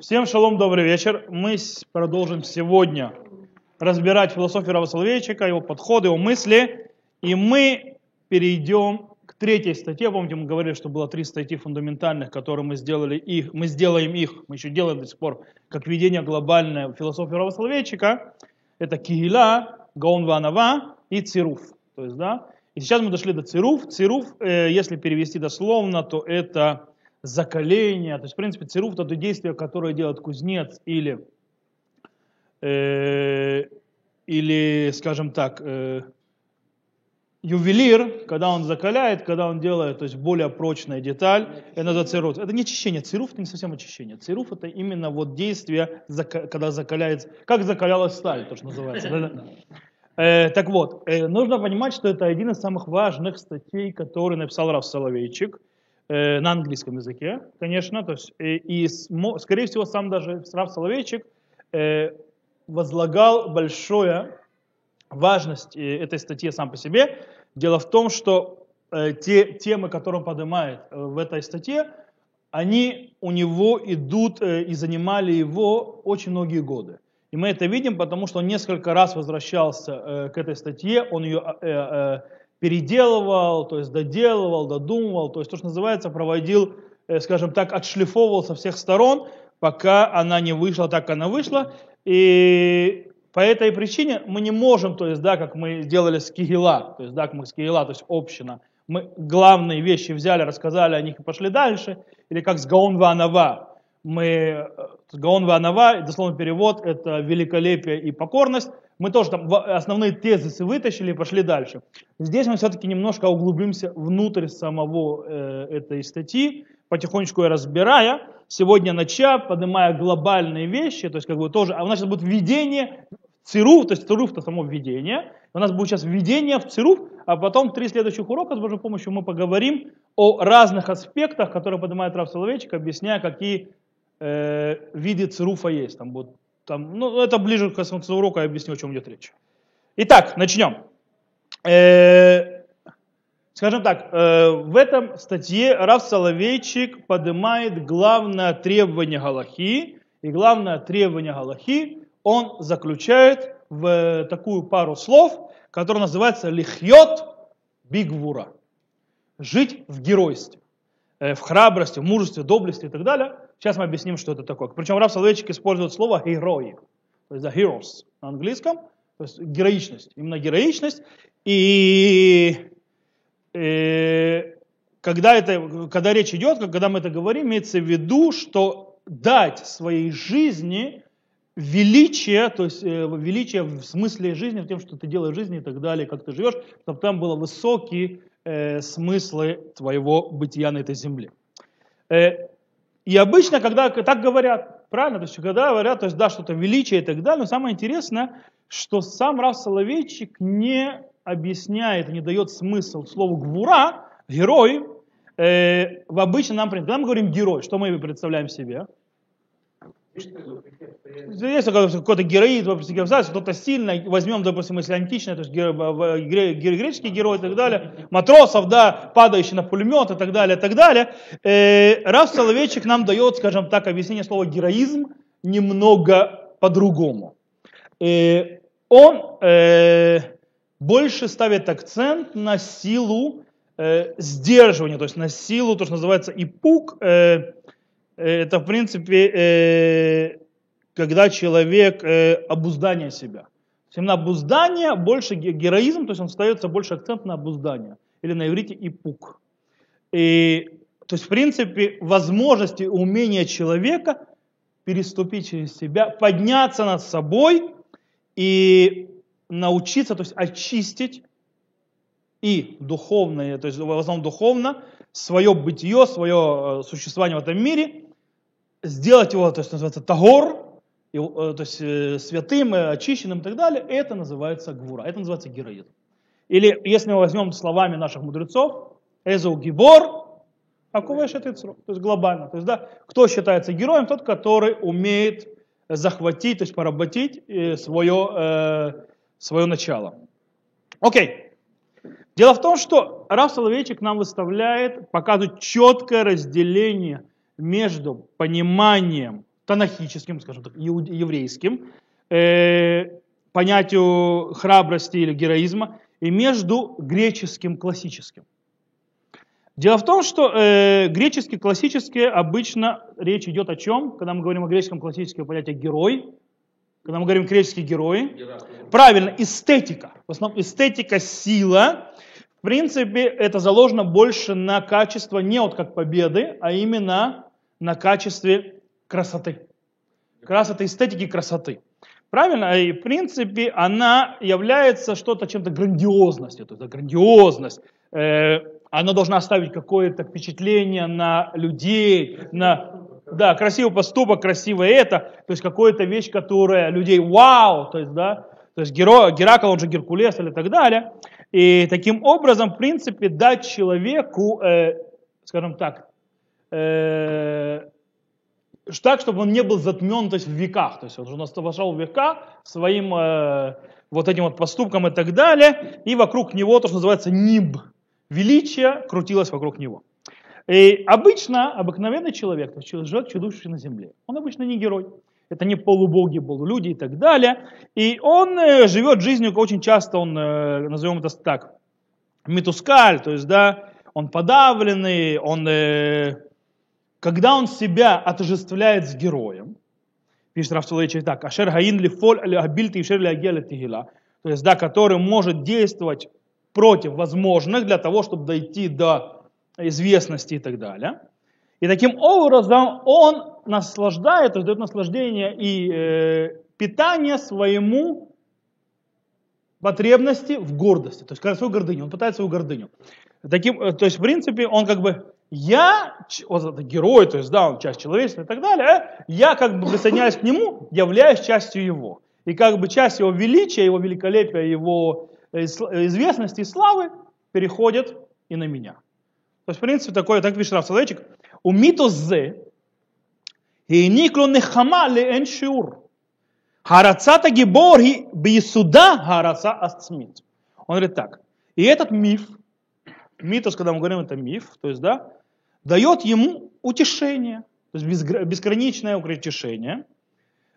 Всем шалом, добрый вечер. Мы продолжим сегодня разбирать философию Рава Соловейчика, его подходы, его мысли. И мы перейдем к третьей статье. Помните, мы говорили, что было три статьи фундаментальных, которые мы сделали их, мы сделаем их, мы еще делаем до сих пор, как введение глобальной философии Рава Соловейчика. Это Кигиля, Гаон Ванава и Цируф. То есть, да, и сейчас мы дошли до цируф. Цируф, э, если перевести дословно, то это закаление. То есть, в принципе, цируф это то действие, которое делает кузнец или, э, или скажем так, э, ювелир, когда он закаляет, когда он делает то есть более прочная деталь, это называется цируф. Это не очищение. Цируф это не совсем очищение. Цируф это именно вот действие, когда закаляется, как закалялась сталь, то, что называется. Э, так вот, э, нужно понимать, что это один из самых важных статей, который написал Раф Соловейчик э, на английском языке, конечно. То есть, э, и, скорее всего, сам даже Раф Соловейчик э, возлагал большую важность э, этой статьи сам по себе. Дело в том, что э, те темы, которые он поднимает э, в этой статье, они у него идут э, и занимали его очень многие годы. И мы это видим, потому что он несколько раз возвращался э, к этой статье, он ее э, э, переделывал, то есть доделывал, додумывал, то есть то, что называется, проводил, э, скажем так, отшлифовывал со всех сторон, пока она не вышла, так она вышла. И по этой причине мы не можем, то есть, да, как мы сделали с Кигила, то есть, да, как мы с Кигила, то есть община, мы главные вещи взяли, рассказали о них и пошли дальше, или как с Гаон Ванава, мы, э, Гаон Ванава, дословный перевод, это великолепие и покорность. Мы тоже там основные тезисы вытащили и пошли дальше. Здесь мы все-таки немножко углубимся внутрь самого э, этой статьи, потихонечку ее разбирая. Сегодня начав, поднимая глобальные вещи, то есть как бы тоже, а у нас сейчас будет введение цируф, то есть цируф это само введение. У нас будет сейчас введение в цируф, а потом три следующих урока с Божьей помощью мы поговорим о разных аспектах, которые поднимает Рав Соловейчик, объясняя, какие э, виде цируфа есть. Там будет, там, ну, это ближе к концу урока, я объясню, о чем идет речь. Итак, начнем. Э, скажем так, э, в этом статье Рав Соловейчик поднимает главное требование Галахи, и главное требование Галахи он заключает в такую пару слов, которая называется «лихьот бигвура» – жить в геройстве, э, в храбрости, в мужестве, доблести и так далее – Сейчас мы объясним, что это такое. Причем Раф Соловейчик использует слово герои, то есть the heroes на английском, то есть героичность, именно героичность. И, и э, когда, это, когда речь идет, когда мы это говорим, имеется в виду, что дать своей жизни величие, то есть э, величие в смысле жизни, в том, что ты делаешь в жизни и так далее, как ты живешь, чтобы там было высокие э, смыслы твоего бытия на этой земле. Э, и обычно, когда так говорят, правильно, то есть когда говорят, то есть да, что-то величие и так далее, но самое интересное, что сам Рав Соловейчик не объясняет, не дает смысл слову гвура, герой, э, в обычном нам, когда мы говорим герой, что мы представляем себе? Есть какой-то героизм, кто-то сильный, возьмем, допустим, если античный, то есть греческий герой и так далее, матросов, да, падающий на пулемет и так далее, и так далее. Э, Раф Соловейчик нам дает, скажем так, объяснение слова героизм немного по-другому. Э, он э, больше ставит акцент на силу сдерживания, то есть на силу, то, что называется ипук, это в принципе, э, когда человек э, обуздание себя. Именно обуздание, больше героизм, то есть он ставится больше акцент на обуздание. Или на иврите ипук. И, то есть, в принципе, возможности, умения человека переступить через себя, подняться над собой и научиться, то есть очистить и духовное, то есть в основном духовно, свое бытие, свое э, существование в этом мире сделать его, то есть называется тагор, э, то есть э, святым, э, очищенным и так далее, это называется гвура, это называется героизм. Или если мы возьмем словами наших мудрецов, эзу гибор, акувеш то есть глобально. То есть, да, кто считается героем? Тот, который умеет захватить, то есть поработить свое, свое начало. Окей. Дело в том, что Раф Соловейчик нам выставляет, показывает четкое разделение – между пониманием танахическим, скажем так, еврейским, э, понятию храбрости или героизма, и между греческим классическим. Дело в том, что э, греческий классический обычно речь идет о чем, когда мы говорим о греческом классическом понятии герой, когда мы говорим греческие герои, правильно, эстетика. В основном эстетика, сила. В принципе, это заложено больше на качество не вот как победы, а именно на качестве красоты. Красоты, эстетики красоты. Правильно? И в принципе она является что-то чем-то грандиозностью. То есть грандиозность. Э, она должна оставить какое-то впечатление на людей, на да, красивый поступок, красивое это, то есть какая-то вещь, которая людей вау, то есть, да, то есть Геро, Геракл, он же Геркулес или так далее. И таким образом, в принципе, дать человеку, э, скажем так, э, так, чтобы он не был затмен то есть, в веках. То есть он уже вошел в века своим э, вот этим вот поступком и так далее, и вокруг него то, что называется нимб. Величие крутилось вокруг него. И обычно, обыкновенный человек, то есть человек, чудовищный на земле, он обычно не герой. Это не полубоги, полулюди и так далее. И он э, живет жизнью, очень часто он, э, назовем это так, метускаль, то есть, да, он подавленный, он, э, когда он себя отождествляет с героем, пишет Раф Соловейчик так, ашер хаин ли фоль али абиль тишер ли агеля тихила, то есть, да, который может действовать против возможных для того, чтобы дойти до известности и так далее. И таким образом он наслаждает, то есть дает наслаждение и э, питание своему потребности в гордости, то есть свою гордыню, он пытается свою гордыню. Таким, э, то есть в принципе он как бы я, вот это герой, то есть, да, он часть человечества и так далее, э, я как бы присоединяюсь к нему, являюсь частью его. И как бы часть его величия, его великолепия, его э, э, известности и славы переходит и на меня. То есть, в принципе, такое, так пишет Равсадовичек, у митос зе, и никло нехама ли эн шиур. Харацата гибор бисуда хараца астсмит. Он говорит так. И этот миф, митос, когда мы говорим, это миф, то есть, да, дает ему утешение, то есть безграничное утешение.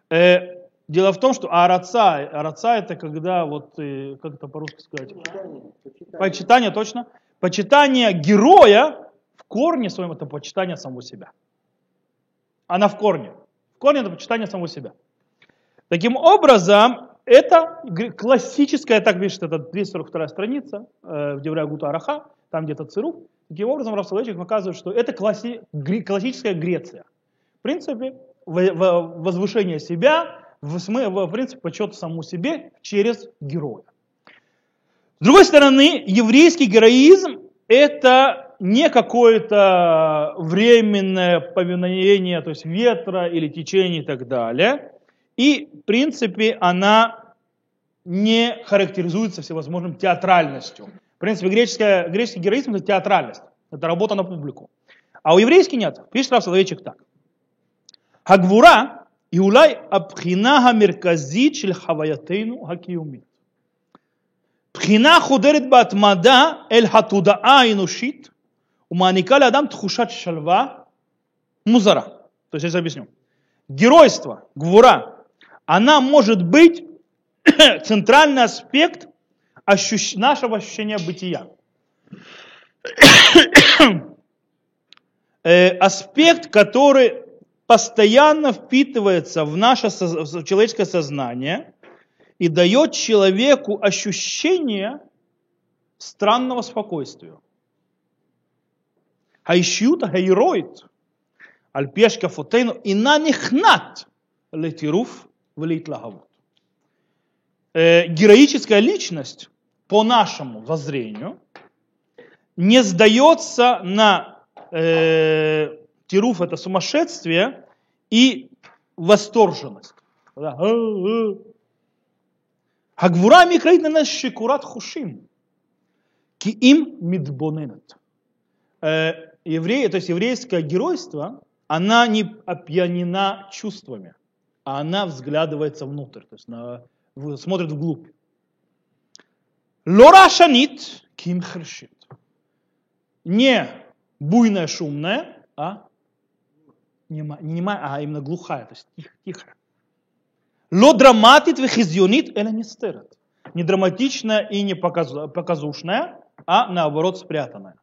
Э, дело в том, что араца, араца это когда, вот, э, как это по-русски сказать? Почитание, почитание. почитание точно. Почитание героя в корне своем это почитание самого себя. Она в корне. В корне это почитание самого себя. Таким образом, это классическая, так пишет, это 242 страница э, в Девря Гута Араха, там где-то Цируф. Таким образом, Рафсаловичек показывает, что это класси, классическая Греция. В принципе, возвышение себя, в, в принципе, почет самому себе через героя. С другой стороны, еврейский героизм – это не какое-то временное повиновение, то есть ветра или течения и так далее. И, в принципе, она не характеризуется всевозможным театральностью принципе, греческая, греческий героизм – это театральность, это работа на публику. А у еврейский нет. Пишет Рав Соловейчик так. Хагвура и улай абхина хамиркази чил хаваятейну хакиюмит. Пхина худерит батмада эль хатудаа инушит, уманика адам тхушат шальва музара. То есть я сейчас объясню. Геройство, гвура, она может быть центральный аспект ощущ... нашего ощущения бытия. Э, аспект, который постоянно впитывается в наше в человеческое сознание и дает человеку ощущение странного спокойствия. Хайшьют хайроид, альпешка фотейну, и на них над летируф влит лагавут. Э, героическая личность по нашему воззрению, не сдается на э, тируф, это сумасшествие, и восторженность. Агвура микраит на нас шикурат хушим. Ки Киим мидбоненет. Э, Евреи, то есть еврейское геройство, она не опьянена чувствами, а она взглядывается внутрь, то есть она смотрит вглубь. Лора шанит ким хершит. Не буйная, шумная, а нема, не немая, а именно глухая, то есть тихо. тихо. Ло драматит вехизионит эля нестерет. Не драматичная и не показушная, а наоборот спрятанная.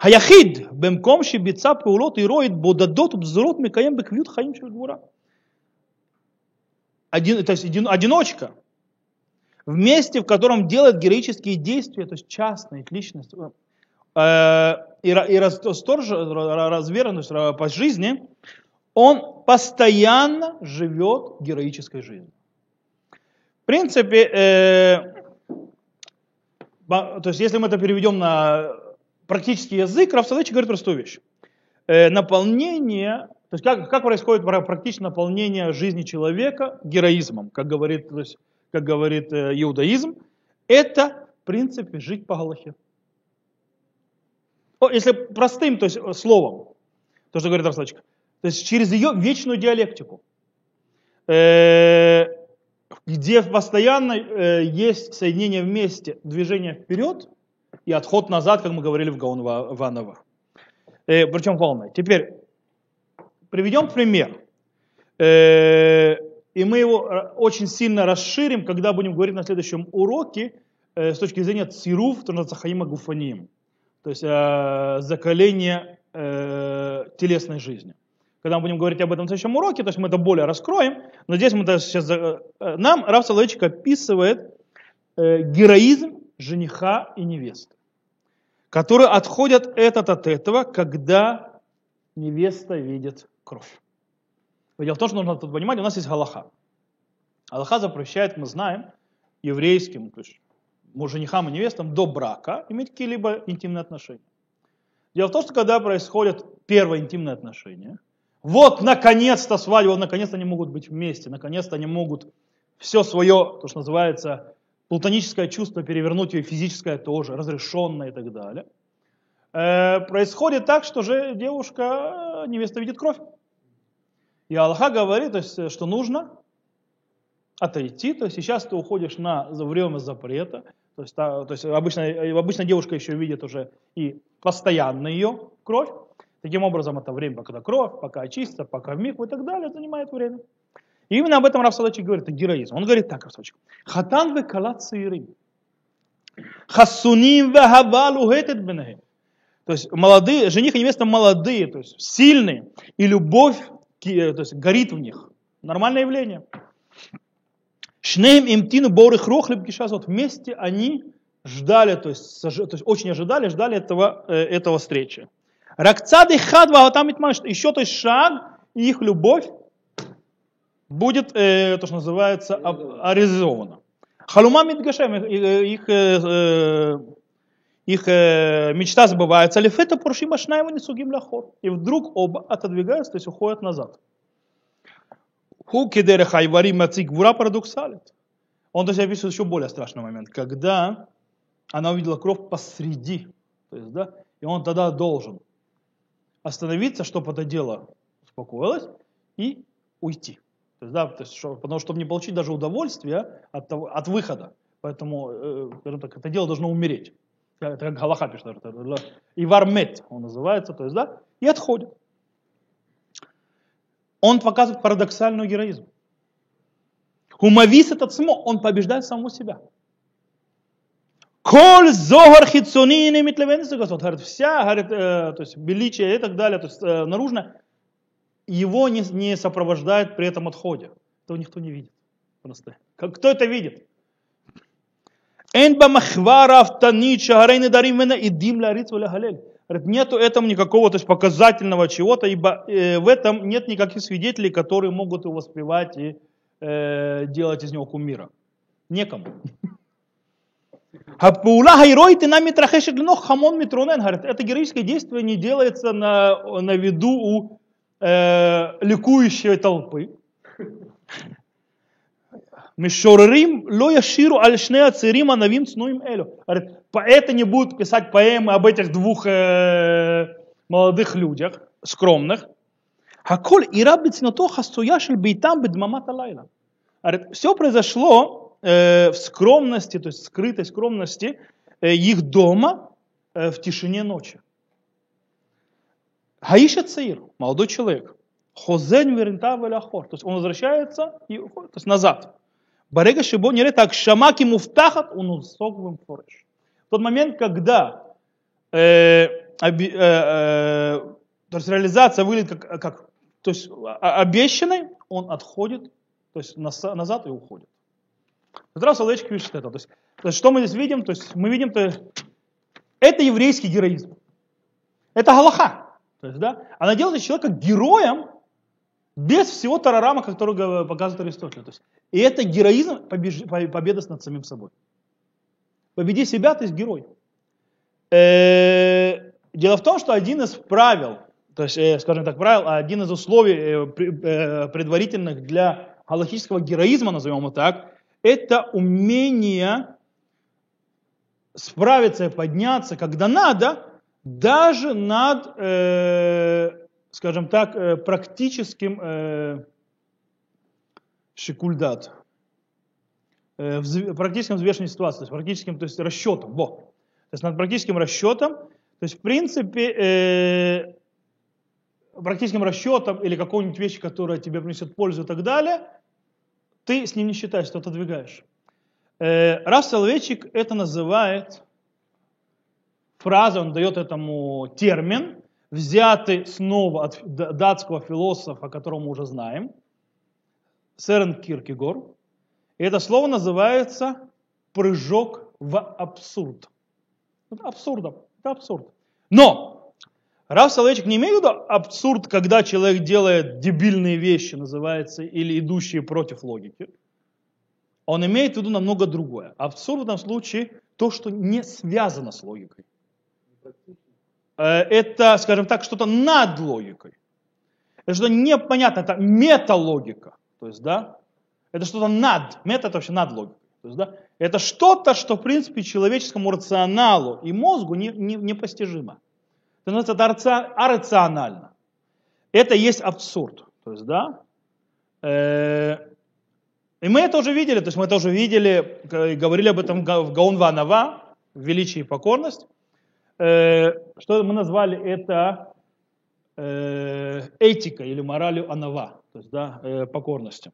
היחיד במקום שביצע פעולות הירואית בודדות ופזורות מקיים בקביעות חיים של גבורה. Один, то есть един, одиночка, в месте, в котором делает героические действия, то есть частная личность, э, и, и расторж, развернутость по жизни, он постоянно живет героической жизнью. В принципе, э, то есть если мы это переведем на практический язык, Раф говорит простую вещь. Э, наполнение, то есть как, как происходит практическое наполнение жизни человека героизмом, как говорит, то есть, как говорит э, иудаизм, это в принципе жить по Галахе. Если простым то есть, словом, то, что говорит Раф то есть через ее вечную диалектику, э, где постоянно э, есть соединение вместе, движение вперед и отход назад, как мы говорили в Гаон Ванова. Э, причем волной. Теперь приведем пример. И мы его очень сильно расширим, когда будем говорить на следующем уроке с точки зрения цируф, то называется хаима гуфаним, то есть закаление телесной жизни когда мы будем говорить об этом в следующем уроке, то есть мы это более раскроем, но здесь мы сейчас, э, нам Раф Соловейчик описывает э, героизм жениха и невесты, которые отходят этот от этого, когда невеста видит кровь. Дело в том, что нужно понимать, у нас есть Галаха. Аллаха запрещает, мы знаем, еврейским, то есть женихам и невестам до брака иметь какие-либо интимные отношения. Дело в том, что когда происходят первые интимные отношения, вот наконец-то свадьба, вот наконец-то они могут быть вместе, наконец-то они могут все свое, то, что называется, платоническое чувство перевернуть, и физическое тоже, разрешенное и так далее. Э, происходит так, что же девушка, невеста видит кровь. И Аллаха говорит, то есть, что нужно отойти, то есть сейчас ты уходишь на время запрета, то есть, то есть обычно, обычно девушка еще видит уже и постоянно ее кровь, Таким образом, это время, когда кровь, пока очистится, пока в микву и так далее, занимает время. И именно об этом Рафсалачик говорит, это героизм. Он говорит так, Рафсалачик. Хатан ве калат цирим. Хасуним ве хавал ухетет бенахем. То есть молодые, жених и невеста молодые, то есть сильные, и любовь то есть, горит в них. Нормальное явление. Шнеем имтину боры хрохлеб вот Вместе они ждали, то есть, то есть очень ожидали, ждали этого, э, этого встречи. Ракцады хадва там еще то есть шаг, и их любовь будет, э, то, что называется, реализована. Халума мидгашем, их, э, их э, мечта забывается. Лифета пуршима шнаева не сугим лахор. И вдруг оба отодвигаются, то есть уходят назад. Ху кедере хайвари мацик гура парадоксалит. Он есть описывает еще более страшный момент, когда она увидела кровь посреди, то есть, да, и он тогда должен остановиться, чтобы это дело успокоилось, и уйти. То есть, да, то есть, что, потому что чтобы не получить даже удовольствие от, того, от выхода. Поэтому э, так, это дело должно умереть. Это Галаха пишет. И вармет он называется, то есть, да, и отходит. Он показывает парадоксальный героизм. Хумавис этот смо, он побеждает самого себя. Коль зогар хитсони не митлевенится Господь. Говорит, вся, говорит, э, то есть величие и так далее, то есть э, наружно, его не, не сопровождает при этом отходе. Этого никто не видит. Просто. Кто это видит? Эн бамахвара автани чагарей недарим вена идим ларит валягалель. Говорит, нету этому никакого то есть показательного чего-то, ибо э, в этом нет никаких свидетелей, которые могут его воспевать и э, делать из него кумира. Некому. Хаппаула герой ты нами трахешек линох хамон митронен. Говорит, это героическое действие не делается на, на виду у э, ликующей толпы. Мишорерим ло яширу аль шне ацерим анавим цнуим элю. Поэты не будут писать поэмы об этих двух э, молодых людях, скромных. Хаколь и раббит то хастуяшель бейтам бедмамата лайла. Все произошло Э, в скромности, то есть скрытой скромности э, их дома э, в тишине ночи. Гаиша Цаир, молодой человек, Хозен веринта веляхор, то есть он возвращается и уходит, то есть назад. Барега шибо не так шамаки муфтахат, он усоговым фореш. В тот момент, когда э, оби, э, э, то есть реализация выглядит как, как то есть обещанной, он отходит, то есть назад и уходит. Здравствуй, Соловейчик пишет это. То есть, то есть, что мы здесь видим? То есть мы видим, то, это еврейский героизм. Это Галаха. То есть, да, она делает человека героем без всего тарарама, который показывает Аристотель. То есть, и это героизм, победа над самим собой. Победи себя, ты герой. Э, дело в том, что один из правил, то есть, э, скажем так, правил, один из условий э, предварительных для галактического героизма, назовем его так, это умение справиться и подняться, когда надо, даже над, скажем так, э, практическим э, шикульдат, э, в практическом взвешенной ситуации, то есть практическим то есть расчетом. Во. То есть над практическим расчетом, то есть в принципе практическим расчетом или какой-нибудь вещи, которая тебе принесет пользу и так далее, ты с ним не считаешь, ты отодвигаешь. Раф Соловейчик это называет, фраза, он дает этому термин, взятый снова от датского философа, которого мы уже знаем, Сэрен Киркегор. И это слово называется прыжок в абсурд. Это абсурдом, это абсурд. Но Раф Соловейчик не имеет в виду абсурд, когда человек делает дебильные вещи, называется, или идущие против логики. Он имеет в виду намного другое. Абсурд в этом случае то, что не связано с логикой. Э, это, скажем так, что-то над логикой. Это что-то непонятно, это металогика. То есть, да, это что-то над, мета это вообще над логикой. То есть, да, это что-то, что, в принципе, человеческому рационалу и мозгу не, не, непостижимо. Это называется арационально. Это есть абсурд. То есть, да, э, и мы это уже видели, то есть мы это уже видели, говорили об этом в Гаун Ванава, величие и покорность. Э, что мы назвали это э, этикой или моралью Анава, то есть да, э, покорностью.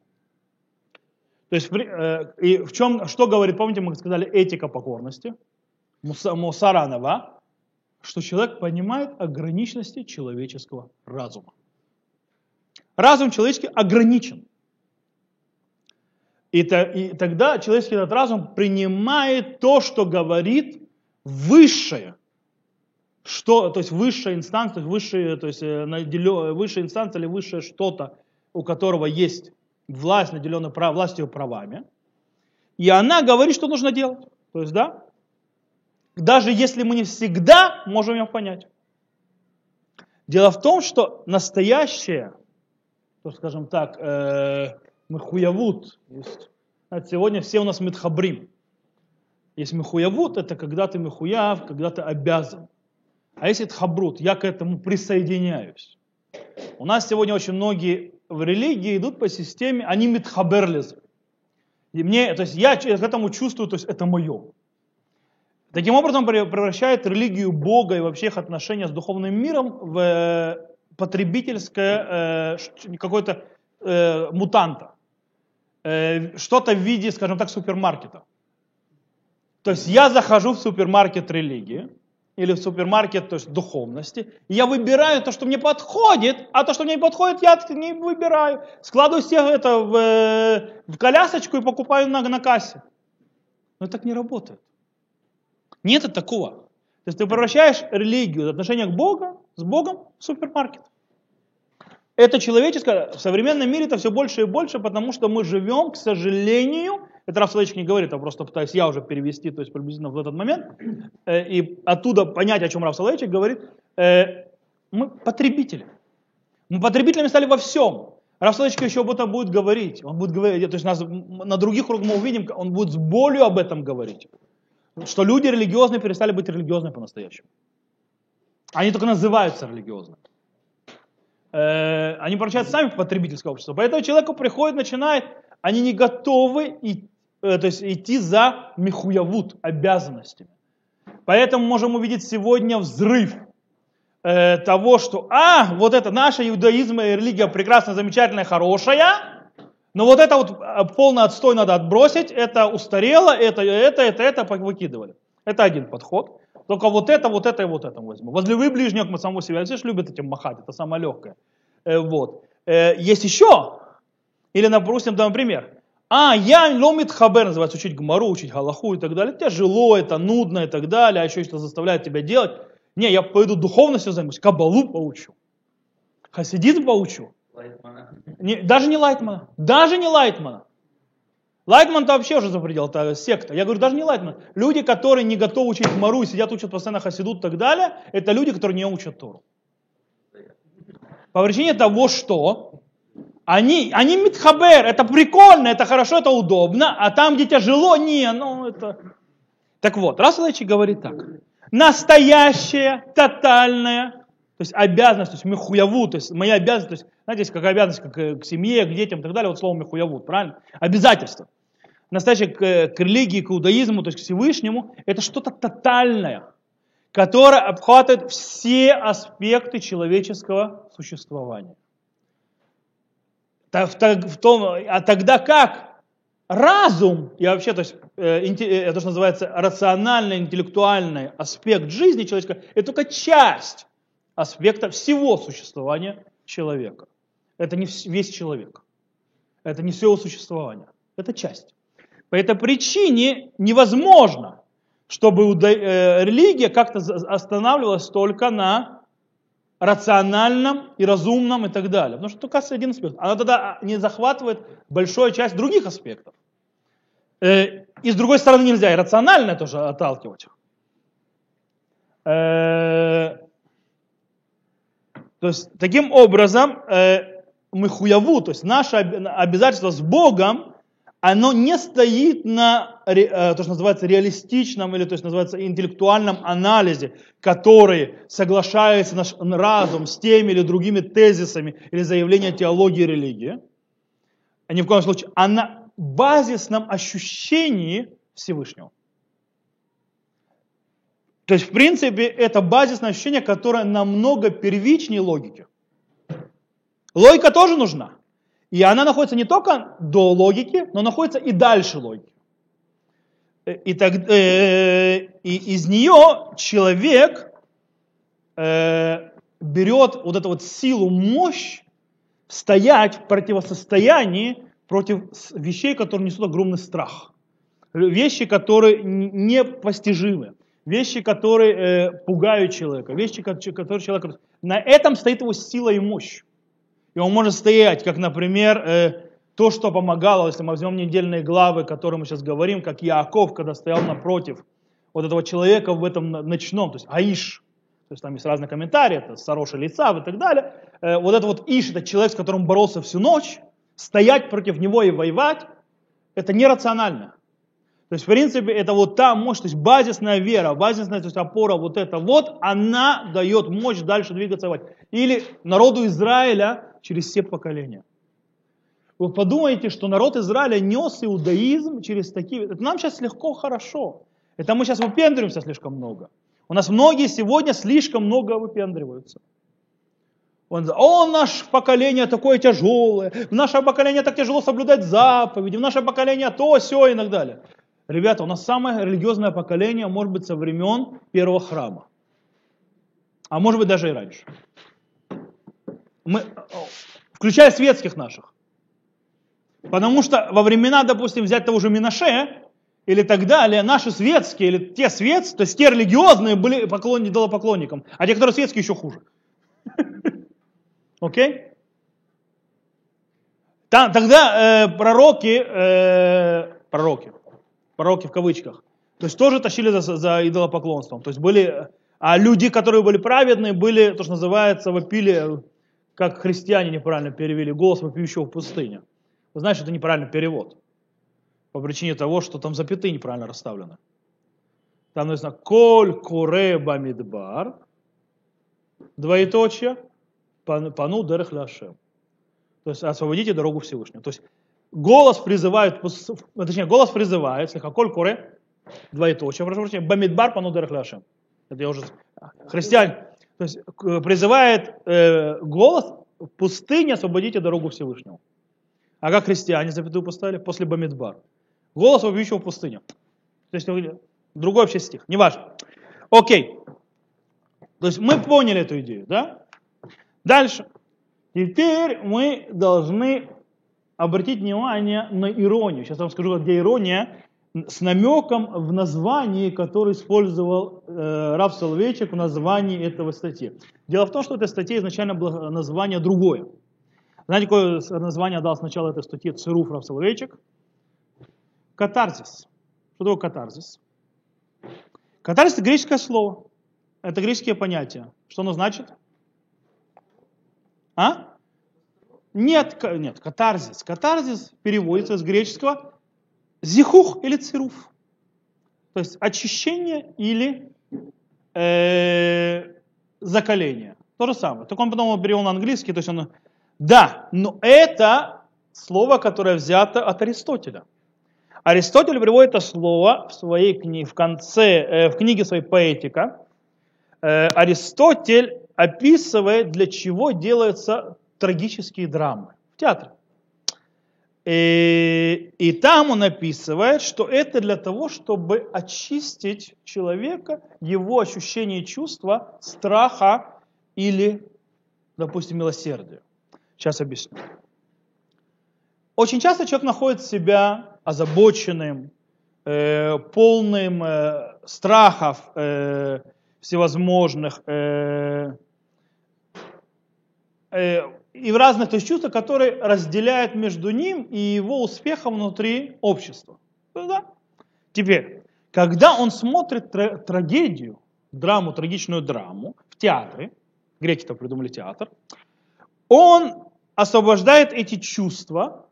То есть и в чем, что говорит, помните, мы сказали этика покорности, Мусара Анава, что человек понимает ограниченности человеческого разума. Разум человеческий ограничен. И, то, и тогда человеческий этот разум принимает то, что говорит высшее. Что, то есть высшая инстанция, высшая, то есть э, высшая инстанция или высшее что-то, у которого есть власть, наделенная прав, властью правами. И она говорит, что нужно делать. То есть, да, даже если мы не всегда можем ее понять. Дело в том, что настоящее, то, скажем так, э, махуявут. Сегодня все у нас митхабрим. Есть махуявут, это когда ты махуяв, когда ты обязан. А если тхабрут, я к этому присоединяюсь. У нас сегодня очень многие в религии идут по системе, они митхаберлиз. И мне, то есть я к этому чувствую, то есть это мое. Таким образом превращает религию Бога и вообще их отношения с духовным миром в э, потребительское э, какое-то э, мутанта. Э, что-то в виде, скажем так, супермаркета. То есть я захожу в супермаркет религии или в супермаркет то есть духовности, я выбираю то, что мне подходит, а то, что мне не подходит, я не выбираю. Складываю все это в, э, в колясочку и покупаю на, на кассе. Но так не работает. Нет такого. То есть ты превращаешь религию, отношение к Богу, с Богом в супермаркет это человеческое, в современном мире это все больше и больше, потому что мы живем, к сожалению, это Раф Соловейчик не говорит, а просто пытаюсь я уже перевести, то есть приблизительно в этот момент, э, и оттуда понять, о чем Раф Соловейчик говорит, э, мы потребители. Мы потребителями стали во всем. Раф Соловейчик еще об этом будет говорить, он будет говорить, то есть нас, на других уроках мы увидим, он будет с болью об этом говорить, что люди религиозные перестали быть религиозными по-настоящему. Они только называются религиозными. Э, они превращаются сами в потребительское общество. Поэтому человеку приходит, начинает, они не готовы и, э, то есть идти за михуявут, обязанностями. Поэтому можем увидеть сегодня взрыв э, того, что, а, вот это наша иудаизм и религия прекрасная, замечательная, хорошая, но вот это вот э, полный отстой надо отбросить, это устарело, это, это, это, это выкидывали. Это один подход. Только вот это, вот это и вот это возьму. Возлюби ближнего к самому себя. Все же любят этим махать, это самое легкое. Э, вот. Э, есть еще. Или, допустим, дам пример. А, я ломит хабер, называется, учить гмару, учить галаху и так далее. Тяжело, это нудно и так далее, а еще что заставляет тебя делать. Не, я пойду духовностью займусь, кабалу поучу. Хасидизм поучу. Лайтмана. Не, даже не Лайтмана. Даже не Лайтмана. Лайтман-то вообще уже за предел, это секта. Я говорю, даже не Лайтман. Люди, которые не готовы учить Мару и сидят, учат постоянно Хасидут и так далее, это люди, которые не учат Тору. По причине того, что они, они митхабер, это прикольно, это хорошо, это удобно, а там, где тяжело, не, ну это... Так вот, Расулайчи говорит так. Настоящая, тотальная, то есть обязанность, то есть мехуяву, то есть моя обязанность, то есть, знаете, как обязанность как к семье, к детям и так далее, вот слово мехуяву, правильно? Обязательство настоящее к, к религии, к иудаизму, то есть к Всевышнему, это что-то тотальное, которое обхватывает все аспекты человеческого существования. В, том, а тогда как разум и вообще, то есть, э, э, это что называется рациональный, интеллектуальный аспект жизни человеческого, это только часть аспекта всего существования человека. Это не весь человек. Это не все его существование. Это часть. По этой причине невозможно, чтобы э, религия как-то останавливалась только на рациональном и разумном и так далее. Потому что только один аспект. Она тогда не захватывает большую часть других аспектов. Э, и с другой стороны нельзя и рациональное тоже отталкивать. Э, то есть таким образом мы хуяву, то есть наше обязательство с Богом оно не стоит на э, то, что называется реалистичном или то, есть называется интеллектуальном анализе, который соглашается наш разум с теми или другими тезисами или заявлением теологии и религии, а ни в коем случае, а на базисном ощущении Всевышнего. То есть, в принципе, это базисное ощущение, которое намного первичнее логики. Логика тоже нужна. И она находится не только до логики, но находится и дальше логики. Э, и, так, э, и из нее человек э, берет вот эту вот силу, мощь стоять в противостоянии против вещей, которые несут огромный страх. Вещи, которые непостижимы. Вещи, которые э, пугают человека. Вещи, которые человек... На этом стоит его сила и мощь. И он может стоять, как, например, э, то, что помогало, если мы возьмем недельные главы, о которых мы сейчас говорим, как Яаков, когда стоял напротив вот этого человека в этом ночном, то есть Аиш, то есть там есть разные комментарии, это Сароша лица и так далее. Э, вот это вот Иш, это человек, с которым боролся всю ночь, стоять против него и воевать, это нерационально. То есть, в принципе, это вот та мощь, то есть базисная вера, базисная то есть опора, вот это вот, она дает мощь дальше двигаться. Или народу Израиля через все поколения. Вы подумайте, что народ Израиля нес иудаизм через такие... Это нам сейчас легко, хорошо. Это мы сейчас выпендриваемся слишком много. У нас многие сегодня слишком много выпендриваются. Он, о, наше поколение такое тяжелое, в наше поколение так тяжело соблюдать заповеди, в наше поколение то, все и так далее. Ребята, у нас самое религиозное поколение может быть со времен первого храма. А может быть даже и раньше мы, включая светских наших. Потому что во времена, допустим, взять того же Минаше, или так далее, наши светские, или те светские, то есть те религиозные были поклонники, поклонникам, а те, которые светские, еще хуже. Окей? Тогда э, пророки, э, пророки, пророки в кавычках, то есть тоже тащили за, за идолопоклонством. То есть были, а люди, которые были праведные, были, то, что называется, вопили как христиане неправильно перевели голос вопиющего в пустыне. Вы знаете, это неправильный перевод. По причине того, что там запятые неправильно расставлены. Там написано «Коль куре бамидбар», двоеточие, пану дерех. То есть освободите дорогу Всевышнего. То есть голос призывает, точнее, голос призывает, коль куре, двоеточие, прошу прощения, бамидбар, пану дерех ляшем. Это я уже, христиане, То есть призывает э, голос в пустыне освободите дорогу Всевышнему. А как христиане запятую поставили? После Бамидбар. Голос вопиющего в пустыню. То есть ну, другой вообще стих, неважно. Окей. То есть мы поняли эту идею, да? Дальше. Теперь мы должны обратить внимание на иронию. Сейчас вам скажу, где ирония, с намеком в названии, который использовал э, Рав Соловейчик в названии этого статьи. Дело в том, что эта статья изначально было название другое. Знаете, какое название дал сначала этой статьи Цируф Рав Соловейчик? Катарзис. Что такое катарзис? Катарзис – это греческое слово. Это греческие понятия. Что оно значит? А? Нет, нет, катарзис. Катарзис переводится с греческого зихух или цируф. То есть очищение или э, закаление. То же самое. Так он потом перевел на английский, то есть он... Да, но это слово, которое взято от Аристотеля. Аристотель приводит это слово в своей книге, в конце, э, в книге своей «Поэтика». Э, Аристотель описывает, для чего делаются трагические драмы в театре. И, и там он описывает, что это для того, чтобы очистить человека, его ощущение чувства страха или, допустим, милосердия. Сейчас объясню. Очень часто человек находит себя озабоченным, э, полным э, страхов э, всевозможных, э, э, и в разных то есть, чувствах, которые разделяют между ним и его успехом внутри общества. Ну Да? Теперь, когда он смотрит тра- трагедию, драму, трагичную драму в театре, греки-то придумали театр, он освобождает эти чувства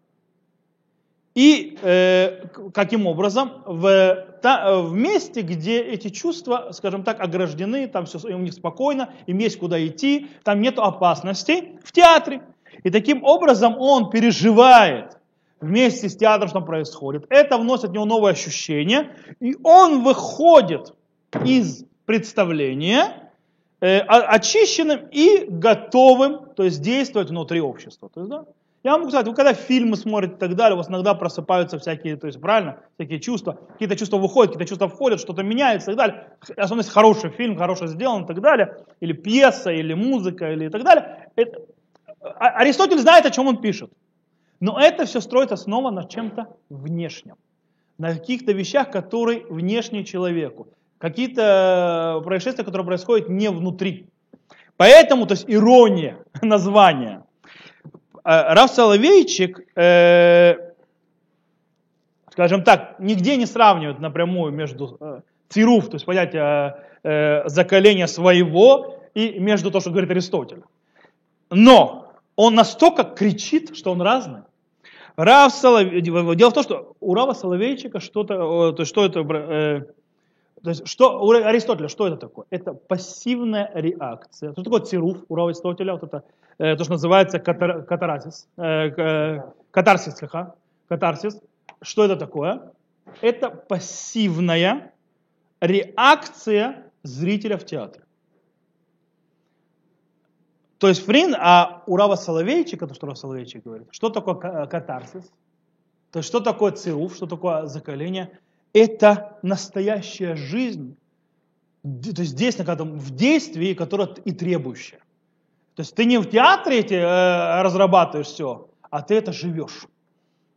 и э, каким образом? В, та- в месте, где эти чувства, скажем так, ограждены, там все у них спокойно, им есть куда идти, там нет опасностей, в театре. И таким образом он переживает вместе с театром, что происходит. Это вносит в него новое ощущение, и он выходит из представления э, очищенным и готовым, то есть действовать внутри общества. То есть, да, я вам могу сказать, вы когда фильмы смотрите и так далее, у вас иногда просыпаются всякие, то есть правильно, всякие чувства, какие-то чувства выходят, какие-то чувства входят, что-то меняется и так далее. Особенно если хороший фильм, хорошо сделан и так далее, или пьеса, или музыка, или и так далее. Это- А- Аристотель знает, о чем он пишет. Но это все строится снова на чем-то внешнем. На каких-то вещах, которые внешние человеку. Какие-то происшествия, которые происходят не внутри. Поэтому, то есть ирония названия. Э, Раф Соловейчик, э, скажем так, нигде не сравнивает напрямую между э, цируф, то есть понятие э, э, закаления своего, и между то, что говорит Аристотель. Но он настолько кричит, что он разный. Рав Соловей... Дело в том, что у Рава Соловейчика что-то, то что это, то есть что, у Аристотеля, что это такое? Это пассивная реакция. Что такое цируф у Аристотеля? Вот это, э, то, что называется катар, катарсис. Э, к- катарсис, слегка. Катарсис. Что это такое? Это пассивная реакция зрителя в театре. То есть, Фрин, а у Рава Соловейчика, то, что Рав Соловейчик говорит, что такое ка- катарсис? То есть, что такое цируф, что такое закаление? Это настоящая жизнь, то есть когда в действии, которое и требующее. То есть ты не в театре эти, э, разрабатываешь все, а ты это живешь.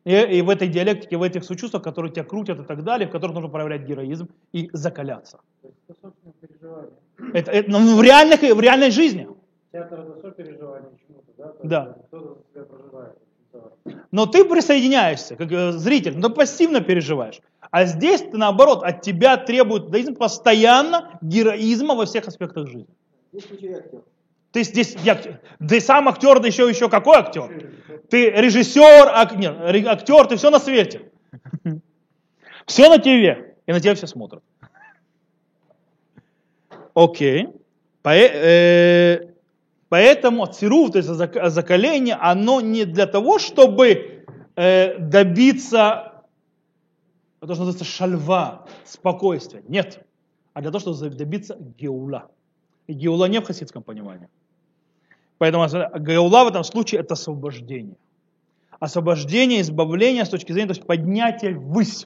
И, и в этой диалектике, в этих сочувствиях, которые тебя крутят и так далее, в которых нужно проявлять героизм и закаляться. Это переживание. Это, это, ну, в, реальных, в реальной жизни. Театр это сопереживание чему-то, да? То Да. Кто-то себя проживает. Да. Но ты присоединяешься, как э, зритель, но пассивно переживаешь. А здесь ты наоборот, от тебя требует даизм постоянно героизма во всех аспектах жизни. Ты здесь, я, ты сам актер, да еще, еще какой актер? Ты режиссер, ак, нет, актер, ты все на свете. Все на ТВ. И на тебя все смотрят. Окей. Э, Поэтому цируф, то есть зак- закаление, оно не для того, чтобы э, добиться, то, что называется шальва, спокойствия. Нет. А для того, чтобы добиться геула. И Геула не в хасидском понимании. Поэтому Геула в этом случае это освобождение. Освобождение, избавление с точки зрения, то есть поднятие ввысь.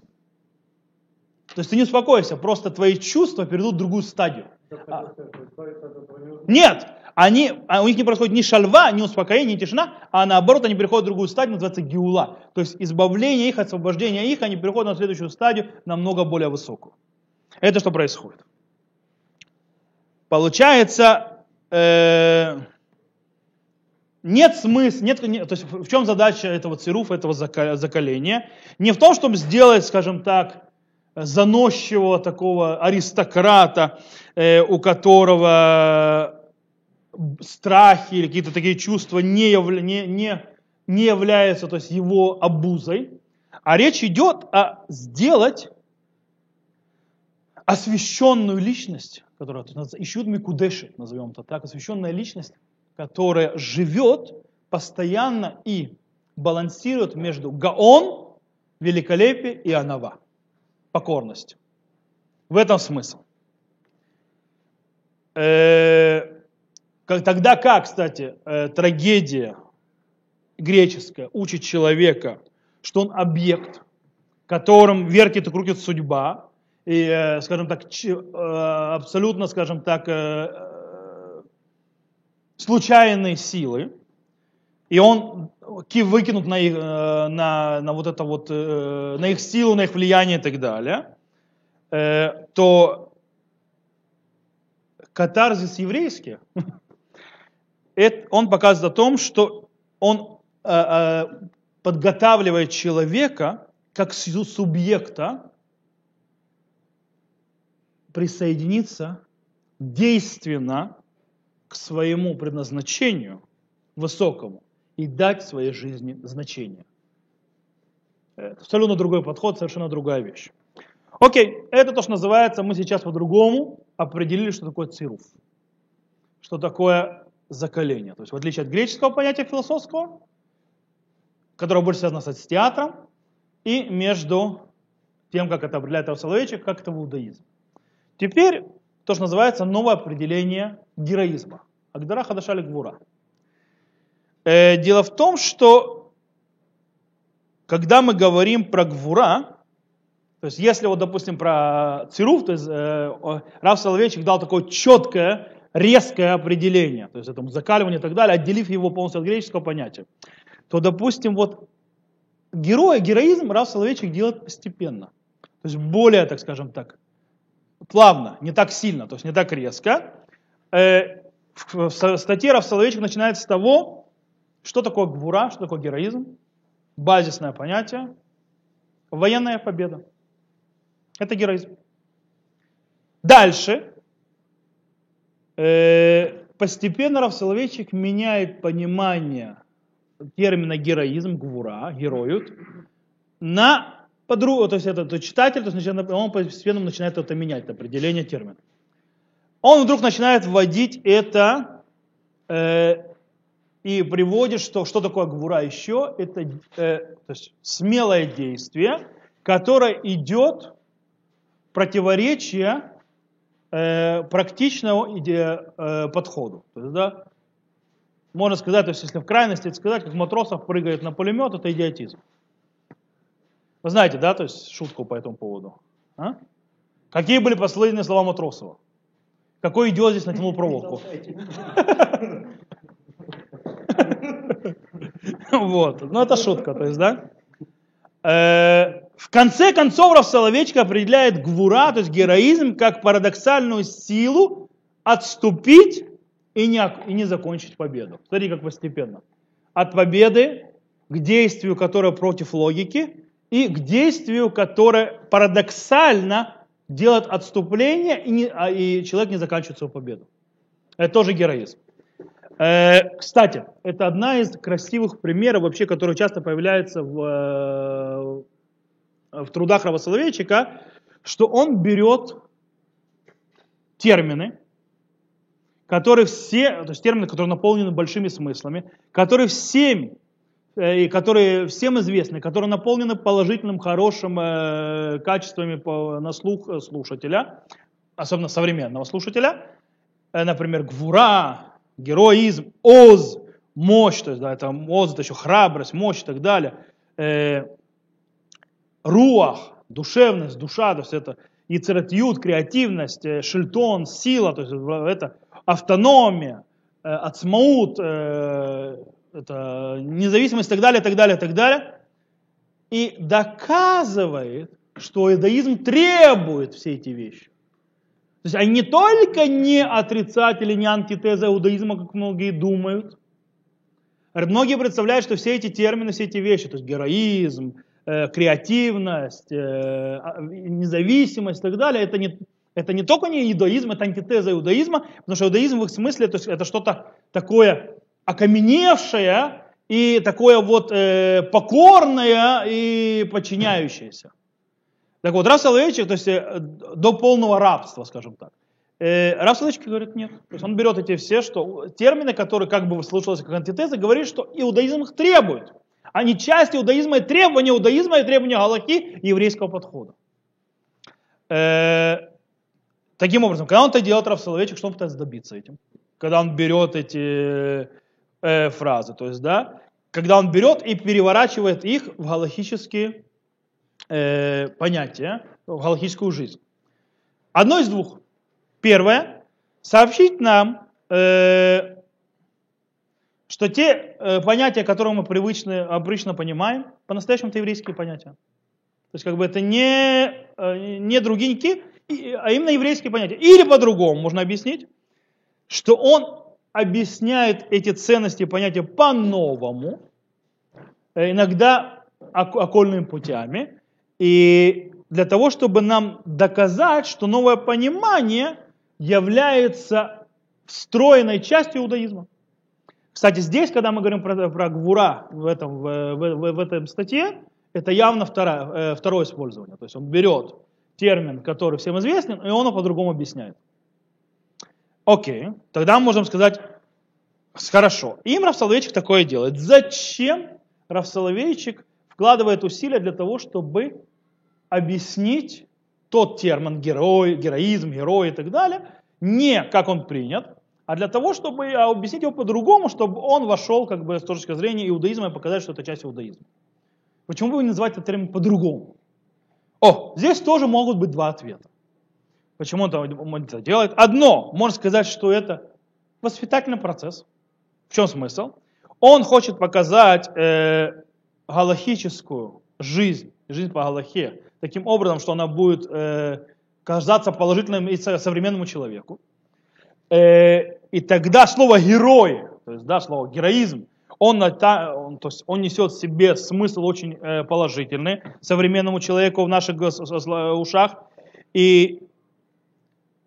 То есть ты не успокоишься, просто твои чувства перейдут в другую стадию. А. Нет, они, а у них не происходит ни шальва, ни успокоение, ни тишина, а наоборот они переходят в другую стадию, называется гиула. То есть избавление их, освобождение их, они переходят на следующую стадию, намного более высокую. Это что происходит. Получается, э, нет смысла, нет, нет, то есть в чем задача этого цируфа, этого закаления? Не в том, чтобы сделать, скажем так, заносчивого такого аристократа, э, у которого страхи или какие-то такие чувства не, явля, не, не, не являются то есть его обузой, а речь идет о сделать освященную личность, которая ищут Микудеши, назовем это так, освященная личность, которая живет постоянно и балансирует между Гаон, великолепие и Анава, покорность. В этом смысл. Э, Тогда как, кстати, э, трагедия греческая учит человека, что он объект, которым вертит и крутит судьба, и, э, скажем так, э, абсолютно, скажем так, случайные силы, и он выкинут на, их, на, на вот это вот, на их силу, на их влияние и так далее, то катарзис еврейский, это, он показывает о том, что он э, э, подготавливает человека как субъекта присоединиться действенно к своему предназначению высокому и дать своей жизни значение. Это абсолютно другой подход, совершенно другая вещь. Окей, это то, что называется, мы сейчас по-другому определили, что такое цируф. Что такое закаления. То есть в отличие от греческого понятия философского, которое больше связано с театром, и между тем, как это определяет Равсоловичек, как это в иудаизме. Теперь то, что называется новое определение героизма. Агдара Хадашали Гвура. Э, дело в том, что когда мы говорим про Гвура, то есть если вот, допустим, про Цируф, то есть э, Рав Соловейчик дал такое четкое резкое определение, то есть это закаливание и так далее, отделив его полностью от греческого понятия, то, допустим, вот героя, героизм Рав Соловейчик делает постепенно. То есть более, так скажем так, плавно, не так сильно, то есть не так резко. Э, в статье Рав Соловейчик начинается с того, что такое гвура, что такое героизм, базисное понятие, военная победа. Это героизм. Дальше постепенно Рав Соловейчик меняет понимание термина героизм, гвура, героют, на подругу, то есть этот читатель, то есть он постепенно начинает это менять, это определение термина. Он вдруг начинает вводить это э, и приводит, что, что такое гвура еще, это э, то есть смелое действие, которое идет противоречие э, практичного иде, э, подходу. То есть, да, можно сказать, то есть, если в крайности сказать, как матросов прыгает на пулемет, это идиотизм. Вы знаете, да, то есть шутку по этому поводу. А? Какие были последние слова Матросова? Какой идиот здесь натянул проволоку? Вот, ну это шутка, то есть, да? В конце концов Равсоловечка определяет гвура, то есть героизм, как парадоксальную силу отступить и не, и не закончить победу. Смотри, как постепенно. От победы к действию, которое против логики, и к действию, которое парадоксально делает отступление, и, не, а, и человек не заканчивает свою победу. Это тоже героизм. Э, кстати, это одна из красивых примеров, вообще, которые часто появляются в, э, в трудах Рава Соловейчика, что он берет термины, которые все, то есть термины, которые наполнены большими смыслами, которые всем, э, и которые всем известны, которые наполнены положительным, хорошим качествами на слух слушателя, особенно современного слушателя, э, например, гвура, героизм, оз, мощь, то есть, да, это оз, это еще храбрость, мощь и так далее. Э, руах, душевность, душа, то есть это яцератиют, креативность, э, шельтон, сила, то есть это автономия, э, ацмаут, э, это независимость и так далее, так далее, так далее. И доказывает, что иудаизм требует все эти вещи. То есть они не только не отрицатели, не антитеза иудаизма, как многие думают. Многие представляют, что все эти термины, все эти вещи, то есть героизм, э, креативность, э, а, независимость и так далее, это не, это не только не иудаизм, это антитеза иудаизма, потому что иудаизм в их смысле то есть это что-то такое окаменевшее и такое вот э, покорное и подчиняющееся. Так вот, Рав Соловейчик, то есть э, до полного рабства, скажем так. Э, Рав Соловейчик говорит нет. То есть он берет эти все что, термины, которые как бы слушались как антитеза, говорит, что иудаизм их требует. Они часть иудаизма и требования иудаизма и требования галахи и еврейского подхода. Э, таким образом, когда он это делает, Рав Соловейчик, что он пытается добиться этим? Когда он берет эти э, фразы, то есть, да, когда он берет и переворачивает их в галахические э, понятия, в галактическую жизнь. Одно из двух. Первое, сообщить нам, э, что те э, понятия, которые мы привычно, обычно понимаем, по-настоящему это еврейские понятия. То есть как бы это не, э, не другие, а именно еврейские понятия. Или по-другому можно объяснить, что он объясняет эти ценности и понятия по-новому, э, иногда окольными путями, и для того, чтобы нам доказать, что новое понимание является встроенной частью иудаизма. Кстати, здесь, когда мы говорим про, про гвура в, этом, в, в, в этом статье, это явно второе, э, второе использование. То есть он берет термин, который всем известен, и он его по-другому объясняет. Окей, тогда мы можем сказать, хорошо, им Равсоловейчик такое делает. Зачем Равсоловейчик вкладывает усилия для того, чтобы объяснить тот термин герой, героизм, герой и так далее, не как он принят, а для того, чтобы объяснить его по-другому, чтобы он вошел как бы с точки зрения иудаизма и показать, что это часть иудаизма. Почему бы не называть этот термин по-другому? О, здесь тоже могут быть два ответа. Почему он это делает? Одно, можно сказать, что это воспитательный процесс. В чем смысл? Он хочет показать э, галахическую жизнь, жизнь по галахе, таким образом, что она будет э, казаться положительным и современному человеку. Э, и тогда слово герой, то есть да, слово героизм, он, он, то есть он несет в себе смысл очень э, положительный современному человеку в наших ушах. И,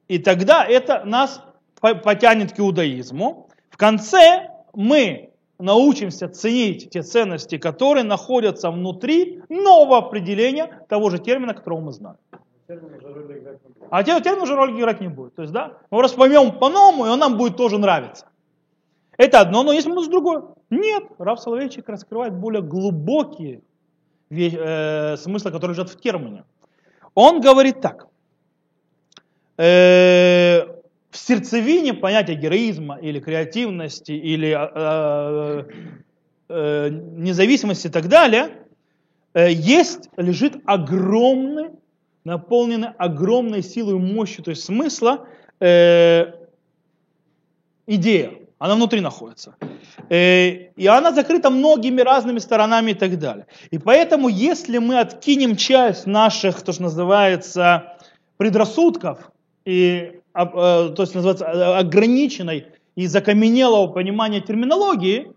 и тогда это нас потянет к иудаизму. В конце мы научимся ценить те ценности, которые находятся внутри нового определения того же термина, которого мы знаем. А термин, термин уже роль играть не будет. То есть, да, мы раз поймем по-новому, и он нам будет тоже нравиться. Это одно, но есть минус другое. Нет, Рав Соловейчик раскрывает более глубокие э, смыслы, которые лежат в термине. Он говорит так. Э, в сердцевине понятия героизма или креативности или э, э, независимости и так далее э, есть, лежит огромный, наполненный огромной силой мощью, то есть смысла э, идея. Она внутри находится. Э, и она закрыта многими разными сторонами и так далее. И поэтому, если мы откинем часть наших, то, что называется, предрассудков и Э, то есть называется э, ограниченной и закаменелого понимания терминологии,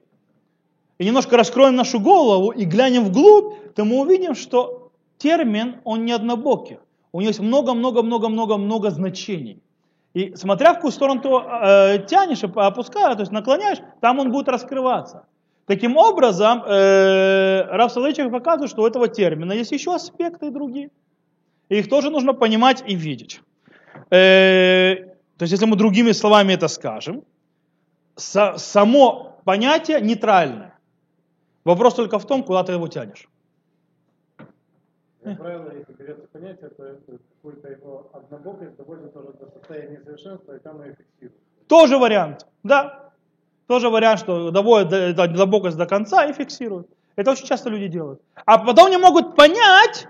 и немножко раскроем нашу голову и глянем вглубь, то мы увидим, что термин, он не однобокий. У него есть много-много-много-много-много значений. И смотря в какую сторону ты э, тянешь, опускаешь, то есть наклоняешь, там он будет раскрываться. Таким образом, э, Раф Салычев показывает, что у этого термина есть еще аспекты и другие. И их тоже нужно понимать и видеть. Э, то есть, если мы другими словами это скажем, само понятие нейтральное. Вопрос только в том, куда ты его тянешь. Как правило, если берется понятие, то какое-то его однобокость доводит уже до состояния совершенства, и там ее фиксирует. Тоже вариант, да. Тоже вариант, что доводят до, до конца и фиксируют. Это очень часто люди делают. А потом не могут понять,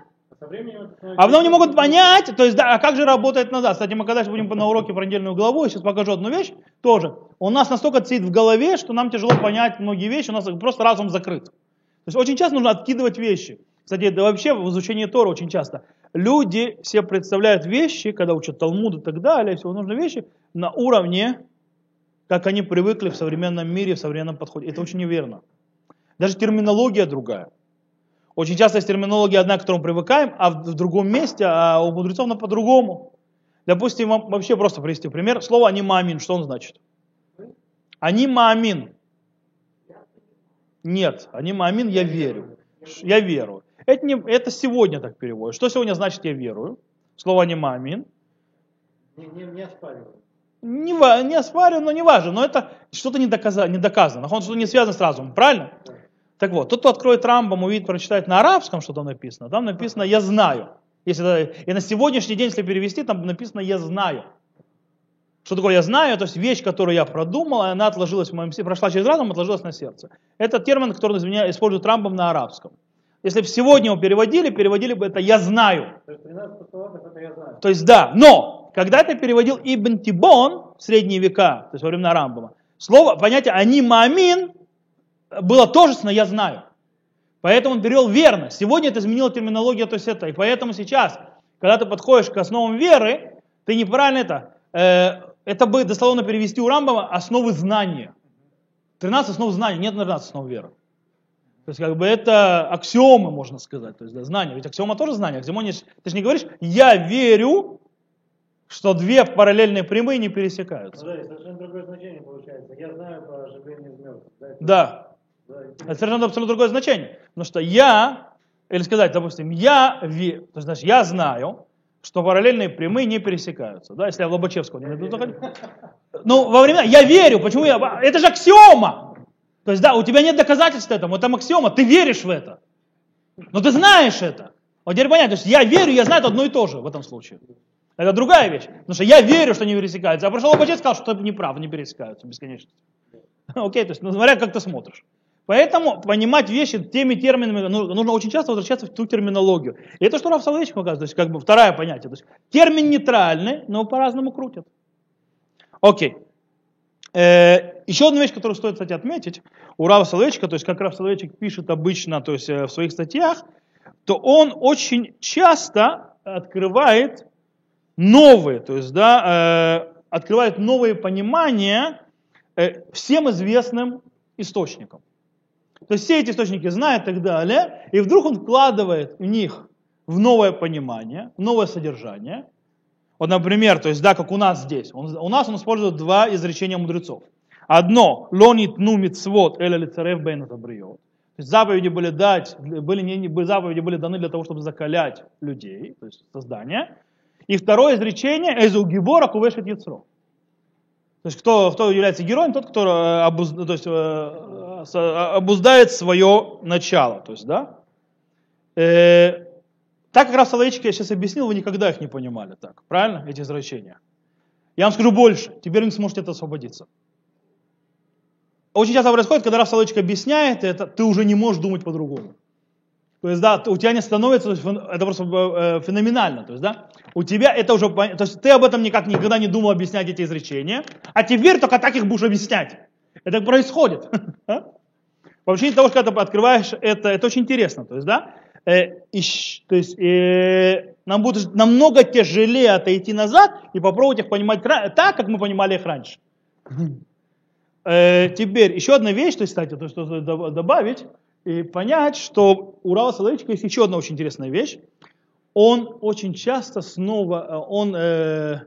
становится- а потом не могут понять, то есть, да, а как же работает назад? Кстати, мы когда будем на уроке про недельную главу, я сейчас покажу одну вещь, тоже. У нас настолько сидит в голове, что нам тяжело понять многие вещи, у нас просто разум закрыт. То есть очень часто нужно откидывать вещи. Кстати, это вообще в изучении Тора очень часто. Люди все представляют вещи, когда учат Талмуд и так далее, всего нужны вещи, на уровне, как они привыкли в современном мире, в современном подходе. Это очень неверно. Даже терминология другая. Очень часто есть терминология одна, к которой мы привыкаем, а в другом месте, а у мудрецов она по-другому. Допустим, вообще просто привести пример. Слово «анимамин», что он значит? «Анимамин». Нет, «анимамин» я верю. Я верую. Это, не, это сегодня так переводят. Что сегодня значит «я верую»? Слово «анимамин». Не, не, не оспариваю. Не, не оспариваю, но не важно. Но это что-то не, доказа- не доказано. Он что-то не связано с разумом, правильно? Да. Так вот, тот, кто откроет Рамбам, увидит, прочитает на арабском, что там написано, там написано «я знаю». Если, и на сегодняшний день, если перевести, там написано «я знаю». Что такое «я знаю»? То есть вещь, которую я продумал, и она отложилась в моем сердце, прошла через разум, отложилась на сердце. Это термин, который извиня- использует Рамбам на арабском. Если бы сегодня его переводили, переводили бы это «я знаю». То есть 13 постулатов это я знаю. То есть да, но когда это переводил Ибн Тибон в средние века, то есть во времена Рамбама, слово, понятие «они маамин» было тожественно «я знаю». Поэтому он перевел верно. Сегодня это изменила терминология, то есть это. И поэтому сейчас, когда ты подходишь к основам веры, ты неправильно это. э, это бы дословно перевести у Рамбама основы знания. 13 основ знаний, нет 13 основ веры. То есть как бы это аксиомы, можно сказать, то есть да, знания. Ведь аксиома тоже знание. Аксиома не- ты же не говоришь, я верю, что две параллельные прямые не пересекаются. Ну да, совершенно другое значение получается. Я знаю по оживлению из мертвых. Да, это- Да, да, это совершенно абсолютно другое значение. Потому что я, или сказать, допустим, я, ве- то есть, значит, я знаю, что параллельные прямые не пересекаются. Да, если я в Лобачевского не найду. Ну, во времена, я верю, почему я, это же аксиома. То есть, да, у тебя нет доказательств этому, это аксиома, ты веришь в это. Но ты знаешь это. Вот теперь понятно, то есть я верю, я знаю, это одно и то же в этом случае. Это другая вещь. Потому что я верю, что они пересекаются. А пришел и сказал, что ты не прав, не пересекаются бесконечно. Окей, то есть, ну, смотря как ты смотришь. Поэтому понимать вещи теми терминами, ну, нужно очень часто возвращаться в ту терминологию. И это что Раф Соловейчик показывает, то есть как бы второе понятие. То есть термин нейтральный, но по-разному крутят. Окей. Э, еще одна вещь, которую стоит, кстати, отметить, у Рава Соловейчика, то есть как Рав Соловейчик пишет обычно то есть, э, в своих статьях, то он очень часто открывает новые, то есть, да, э, открывает новые понимания э, всем известным источникам. То есть все эти источники знают и так далее, и вдруг он вкладывает в них в новое понимание, в новое содержание. Вот, например, то есть, да, как у нас здесь. Он- у нас он использует два изречения мудрецов. Одно, лонит ну мицвот эля лицарев бейна табриот. То есть заповеди были дать, были, не, не- заповеди были даны для того, чтобы закалять людей, то есть создание. И второе изречение, эзу гибора кувешет яцро. То есть кто, кто является героем, тот, кто э, обуз- то есть, э, э, обуздает свое начало. То есть, да? Так как раз Соловейчик я сейчас объяснил, вы никогда их не понимали так. Правильно? Эти изречения. Я вам скажу больше. Теперь вы не сможете этого освободиться. Очень часто происходит, когда Раф Соловейчик объясняет это, ты уже не можешь думать по-другому. То есть, да, у тебя не становится, это просто э, феноменально. То есть, да, у тебя это уже, то есть, ты об этом никак никогда не думал объяснять эти изречения, а теперь только так их будешь объяснять. Это происходит. А? Вообще, того, что ты открываешь это, это очень интересно. То есть, да, э, и щ- то есть, э, нам будет намного тяжелее отойти назад и попробовать их понимать так, как мы понимали их раньше. Э, теперь еще одна вещь, то есть, кстати, то, что добавить и понять, что у Рава Соловейчика есть еще одна очень интересная вещь. Он очень часто снова, э, он, э,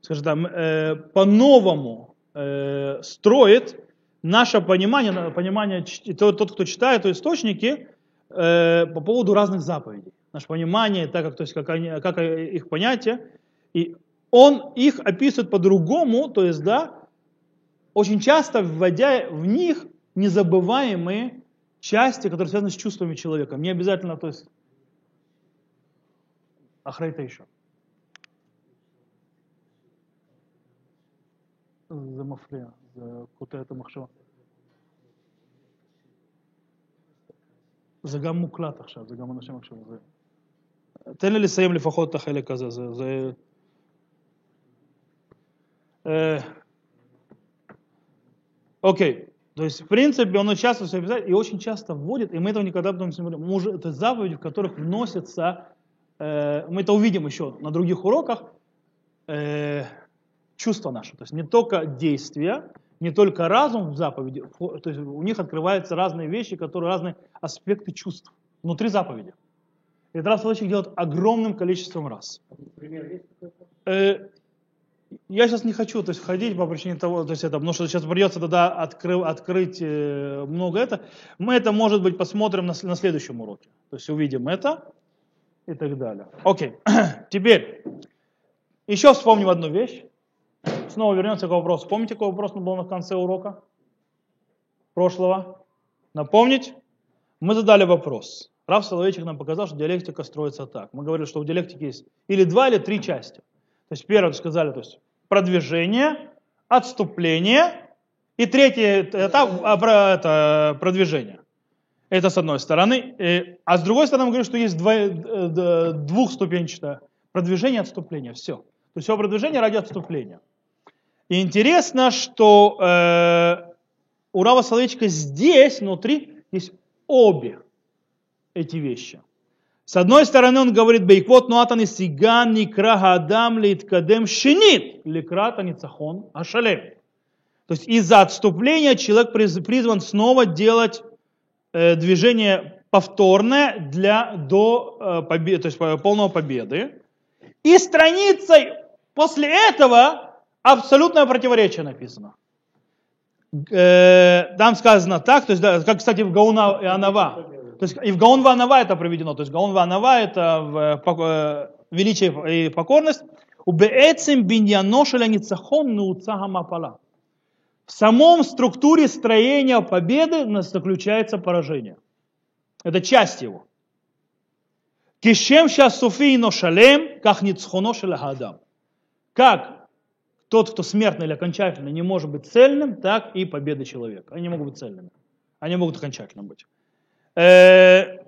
скажем так, э, по-новому э, строит наше понимание, понимание тот, тот, кто читает источники э, по поводу разных заповедей. Наше понимание, так как, то есть, как, они, как их понятие. И он их описывает по-другому, то есть, да, очень часто вводя в них незабываемые части, которые связаны с чувствами человека. Не обязательно, то есть, ахрейта еще. за мафле, это махшава. זה גם מוקלט עכשיו, זה גם אנשים עכשיו. זה... תן לי לסיים לפחות את החלק הזה. זה, זה... Э, Окей. То есть, в принципе, он часто все писает и очень часто вводит, и мы этого никогда потом не смотрим. Может, это заповеди, в которых вносятся, э, мы это увидим еще на других уроках, э, чувства наши. То есть не только действия, не только разум в заповеди, то есть у них открываются разные вещи, которые разные аспекты чувств внутри заповеди. И раз человек делает огромным количеством раз. Э, я сейчас не хочу то есть, ходить по причине того, то есть это, потому что сейчас придется тогда откры, открыть э, много это. Мы это, может быть, посмотрим на, на следующем уроке. То есть увидим это и так далее. Окей. Теперь, еще вспомним одну вещь. Снова вернемся к вопросу. Помните, какой вопрос был на конце урока? Прошлого? Напомнить? Мы задали вопрос. Раф Соловейчик нам показал, что диалектика строится так. Мы говорили, что в диалектике есть или два, или три части. То есть первое сказали, то есть продвижение, отступление и третий этап а, это, продвижение. Это с одной стороны. А с другой стороны мы говорим, что есть два- э, двухступенчатое продвижение отступление. Все. То есть все продвижение ради отступления. И интересно, что э, у Рава Соловейчика здесь внутри есть обе эти вещи. С одной стороны, он говорит, Бейквот нуатан сиган никра гадам литкадем шинит ликрата ницахон ашалем. То есть из-за отступления человек приз- призван снова делать э, движение повторное для, до э, побе- то есть, по- полного победы. И страницей после этого абсолютное противоречие написано. Э, там сказано так, то есть, да, как, кстати, в Гауна и Анава. То есть и в Гаон Ванава это проведено. То есть Гаон Ванава это э, э, величие и покорность. У Беэцем биньяно шеля ницахон науца мапала. В самом структуре строения победы заключается поражение. Это часть его. Кишем сейчас суфийно шалем, как ницхоно шеля гадам. Как тот, кто смертный или окончательно не может быть цельным, так и победа человека. Они могут быть цельными. Они могут окончательно быть. Э,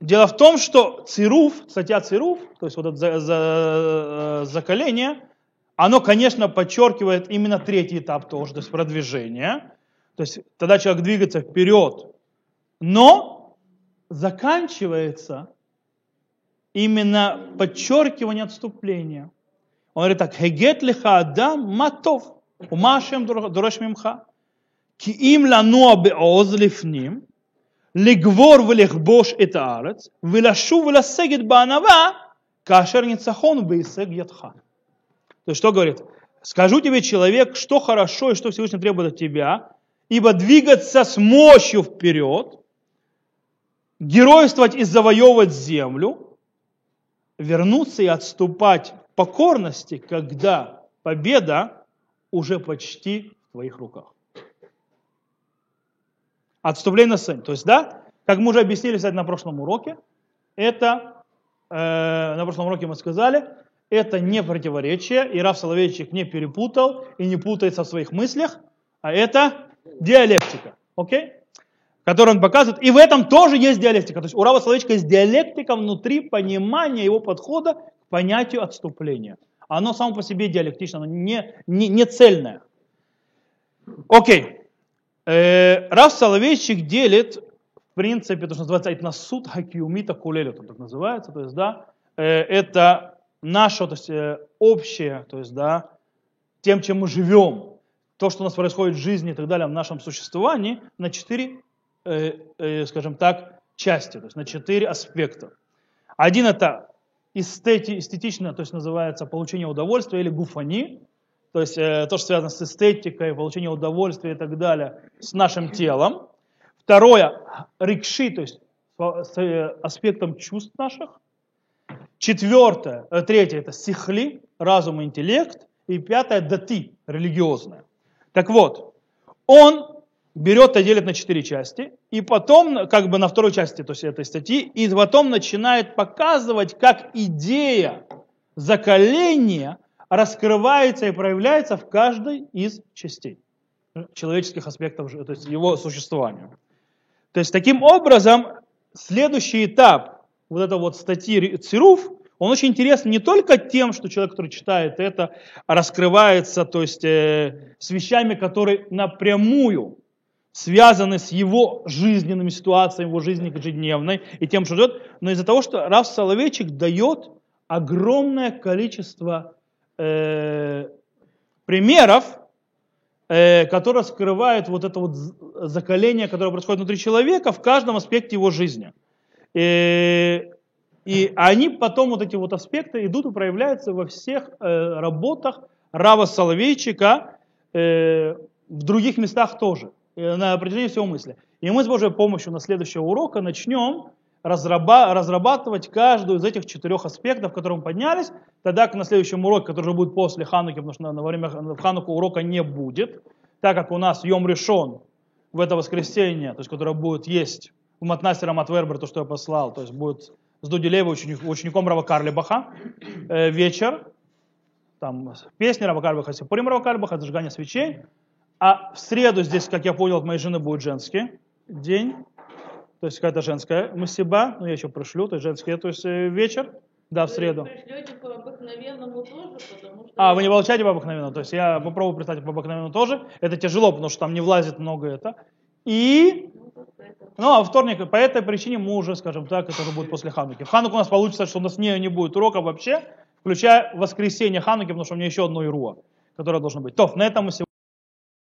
Дело в том, что цируф, статья цируф, то есть вот это за- за- закаление, оно, конечно, подчеркивает именно третий этап тоже, то есть продвижение. То есть тогда человек двигается вперед, но заканчивается именно подчеркивание отступления. Он говорит так, хегет лиха адам матов, умашем дураш мимха, ки им лануа беоз лифним, לגבור ולכבוש את הארץ, ולשוב ולסגת בענווה, כאשר ניצחון הוא בהישג ידך. То есть что говорит? Скажу тебе, человек, что хорошо и что Всевышний требует от тебя, ибо двигаться с мощью вперед, геройствовать и завоевывать землю, вернуться и отступать в покорности, когда победа уже почти в твоих руках. Отступление на сцене. То есть, да, как мы уже объяснили, кстати, на прошлом уроке, это, э, на прошлом уроке мы сказали, это не противоречие, и Раф Соловейчик не перепутал и не путается в своих мыслях, а это диалектика, окей? Которую он показывает. И в этом тоже есть диалектика. То есть у Рава Соловейчика есть диалектика внутри понимания его подхода понятию отступления. Оно само по себе диалектично, оно не, не, не цельное. Окей. Э, Рав Соловейчик делит, в принципе, то, что называется этносуд хакиумита кулелет, он так называется, то есть, да, э, это наше, то есть, э, общее, то есть, да, тем, чем мы живем, то, что у нас происходит в жизни и так далее, в нашем существовании, на четыре, э, э, скажем так, части, то есть на четыре аспекта. Один это эстети, эстетично, то есть называется получение удовольствия или гуфани, то есть э, то, что связано с эстетикой, получение удовольствия и так далее, с нашим телом. Второе, рикши, то есть с э, аспектом чувств наших. Четвертое, э, третье, это сихли, разум и интеллект. И пятое, дати, религиозное. Так вот, он берет и делит на четыре части, и потом, как бы на второй части то есть этой статьи, и потом начинает показывать, как идея закаления, раскрывается и проявляется в каждой из частей человеческих аспектов, то есть его существования. То есть таким образом следующий этап вот этой вот статьи Цируф, он очень интересен не только тем, что человек, который читает это, раскрывается, то есть э, с вещами, которые напрямую связаны с его жизненными ситуациями, его жизни ежедневной и тем, что идет, но из-за того, что Раф Соловейчик дает огромное количество э, примеров, э, которые скрывают вот это вот закаление, которое происходит внутри человека в каждом аспекте его жизни. И, э, и они потом, вот эти вот аспекты, идут и проявляются во всех э, работах Рава Соловейчика э, в других местах тоже. На определение всего мысли. И мы с Божьей помощью на следующего урока начнем разрабатывать каждую из этих четырех аспектов, которые мы поднялись, тогда на следующем уроке, который уже будет после Хануки, потому что на время в Хануку урока не будет, так как у нас Йом решен в это воскресенье, то есть которое будет есть у Матнастера Матвербер, то, что я послал, то есть будет с Дудилева, ученик, учеником Рава Карлибаха, э, вечер, там песни Рава Карлибаха, Сипурим Рава Карлибаха, зажигание свечей, а в среду здесь, как я понял, от моей жены будет женский день. То есть какая-то женская мусиба. Ну, я еще пришлю, то есть женский, то есть э, вечер. Да, в среду. Вы пришлете по обыкновенному тоже, потому что... А, вы не получаете по обыкновенному. То есть я попробую прислать по обыкновенному тоже. Это тяжело, потому что там не влазит много это. И ну, а вторник, по этой причине мы уже, скажем так, это уже будет после Хануки. В Хануку у нас получится, что у нас не, не будет урока вообще, включая воскресенье Хануки, потому что у меня еще одно Ируа, которое должно быть. То, на этом мы сегодня